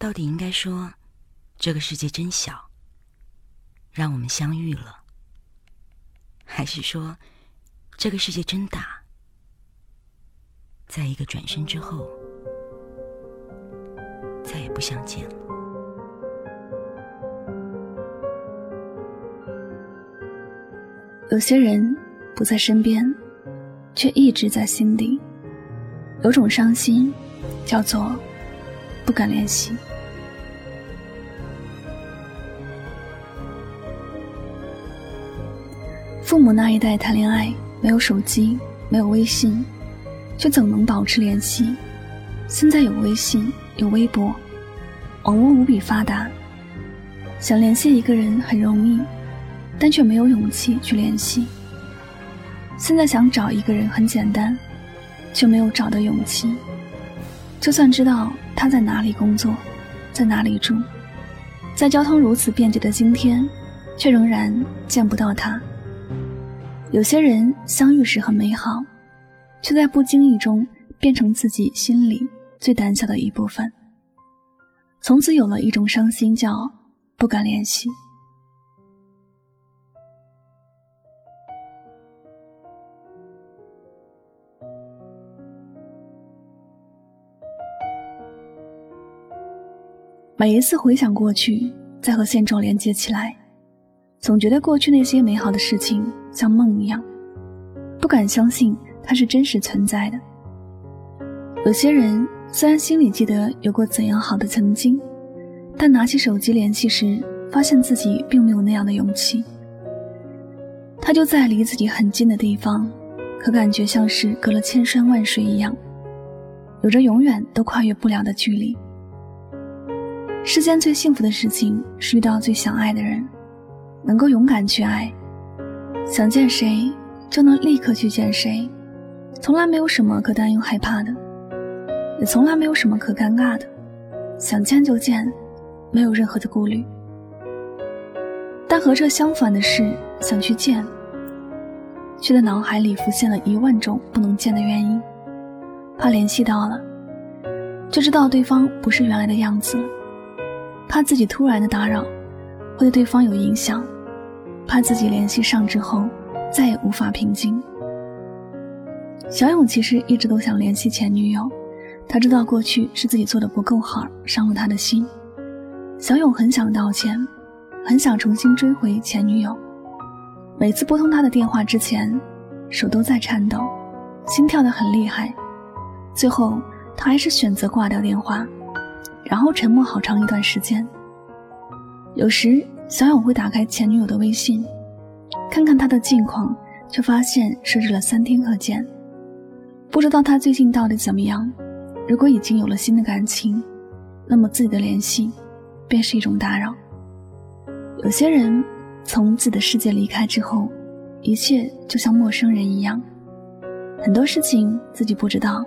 到底应该说，这个世界真小，让我们相遇了；还是说，这个世界真大，在一个转身之后，再也不相见了？有些人不在身边，却一直在心底。有种伤心，叫做不敢联系。父母那一代谈恋爱没有手机，没有微信，却怎能保持联系？现在有微信，有微博，网络无比发达，想联系一个人很容易，但却没有勇气去联系。现在想找一个人很简单，却没有找的勇气。就算知道他在哪里工作，在哪里住，在交通如此便捷的今天，却仍然见不到他。有些人相遇时很美好，却在不经意中变成自己心里最胆小的一部分。从此有了一种伤心，叫不敢联系。每一次回想过去，再和现状连接起来。总觉得过去那些美好的事情像梦一样，不敢相信它是真实存在的。有些人虽然心里记得有过怎样好的曾经，但拿起手机联系时，发现自己并没有那样的勇气。他就在离自己很近的地方，可感觉像是隔了千山万水一样，有着永远都跨越不了的距离。世间最幸福的事情是遇到最想爱的人。能够勇敢去爱，想见谁就能立刻去见谁，从来没有什么可担忧害怕的，也从来没有什么可尴尬的，想见就见，没有任何的顾虑。但和这相反的是，想去见，却在脑海里浮现了一万种不能见的原因，怕联系到了，就知道对方不是原来的样子，怕自己突然的打扰。会对对方有影响，怕自己联系上之后再也无法平静。小勇其实一直都想联系前女友，他知道过去是自己做的不够好，伤了他的心。小勇很想道歉，很想重新追回前女友。每次拨通他的电话之前，手都在颤抖，心跳得很厉害。最后，他还是选择挂掉电话，然后沉默好长一段时间。有时，小勇会打开前女友的微信，看看她的近况，却发现设置了三天可见。不知道她最近到底怎么样。如果已经有了新的感情，那么自己的联系便是一种打扰。有些人从自己的世界离开之后，一切就像陌生人一样，很多事情自己不知道，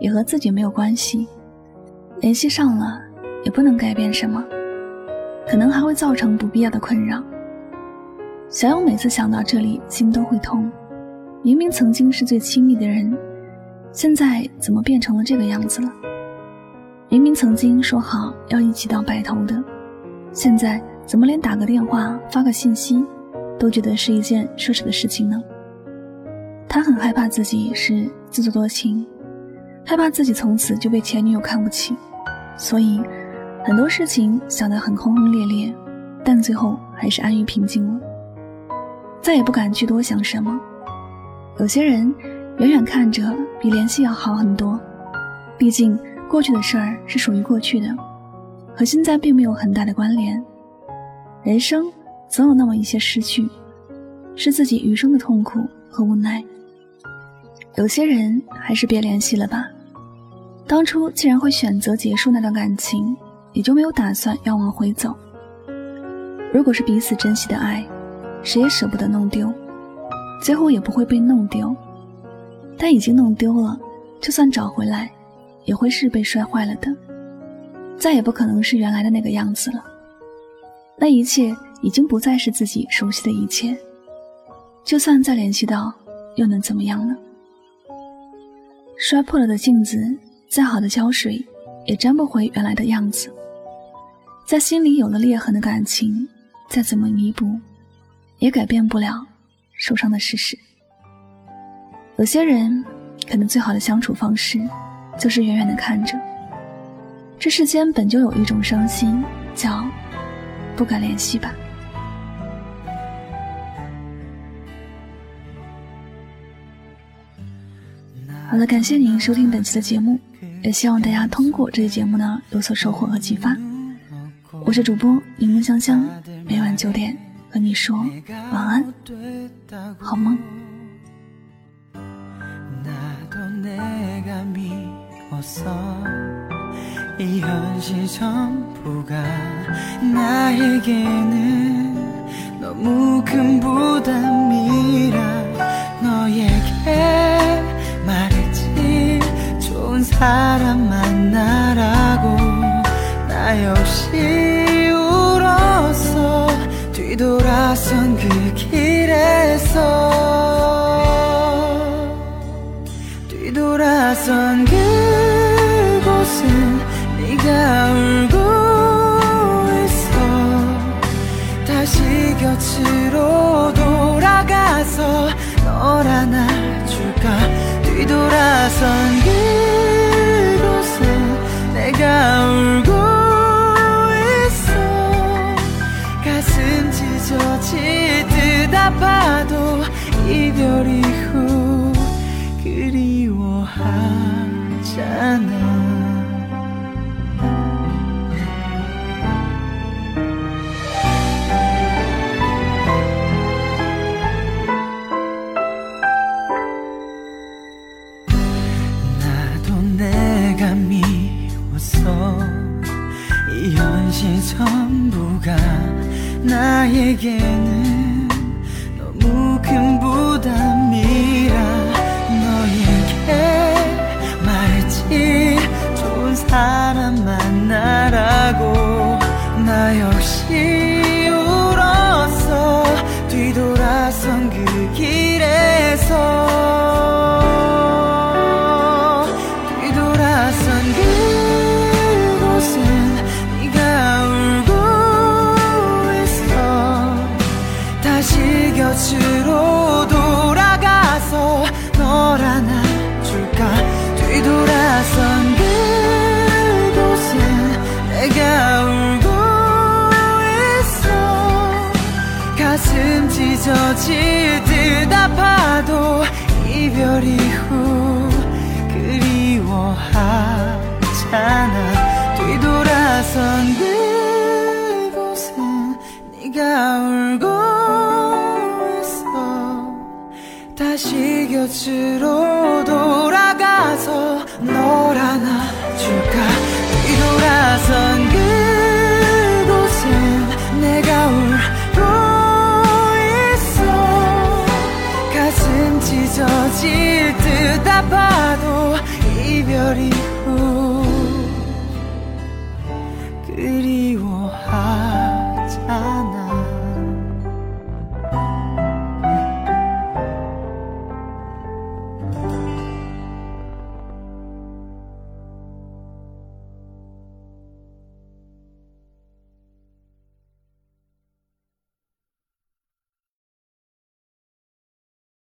也和自己没有关系。联系上了，也不能改变什么。可能还会造成不必要的困扰。小勇每次想到这里，心都会痛。明明曾经是最亲密的人，现在怎么变成了这个样子了？明明曾经说好要一起到白头的，现在怎么连打个电话、发个信息，都觉得是一件奢侈的事情呢？他很害怕自己是自作多情，害怕自己从此就被前女友看不起，所以。很多事情想得很轰轰烈烈，但最后还是安于平静了，再也不敢去多想什么。有些人远远看着比联系要好很多，毕竟过去的事儿是属于过去的，和现在并没有很大的关联。人生总有那么一些失去，是自己余生的痛苦和无奈。有些人还是别联系了吧。当初既然会选择结束那段感情。也就没有打算要往回走。如果是彼此珍惜的爱，谁也舍不得弄丢，最后也不会被弄丢。但已经弄丢了，就算找回来，也会是被摔坏了的，再也不可能是原来的那个样子了。那一切已经不再是自己熟悉的一切，就算再联系到，又能怎么样呢？摔破了的镜子，再好的胶水，也粘不回原来的样子。在心里有了裂痕的感情，再怎么弥补，也改变不了受伤的事实。有些人，可能最好的相处方式，就是远远的看着。这世间本就有一种伤心，叫不敢联系吧。好了，感谢您收听本期的节目，也希望大家通过这期节目呢有所收获和启发。我是主播柠檬香香，每晚九点和你说晚安，好梦。 이 현실 서 이후 그리워하잖아 찢어질 듯 아파도 이별 이후 그리워하잖아. 뒤돌아선 그곳은 네가 울고 있어. 다시 곁으로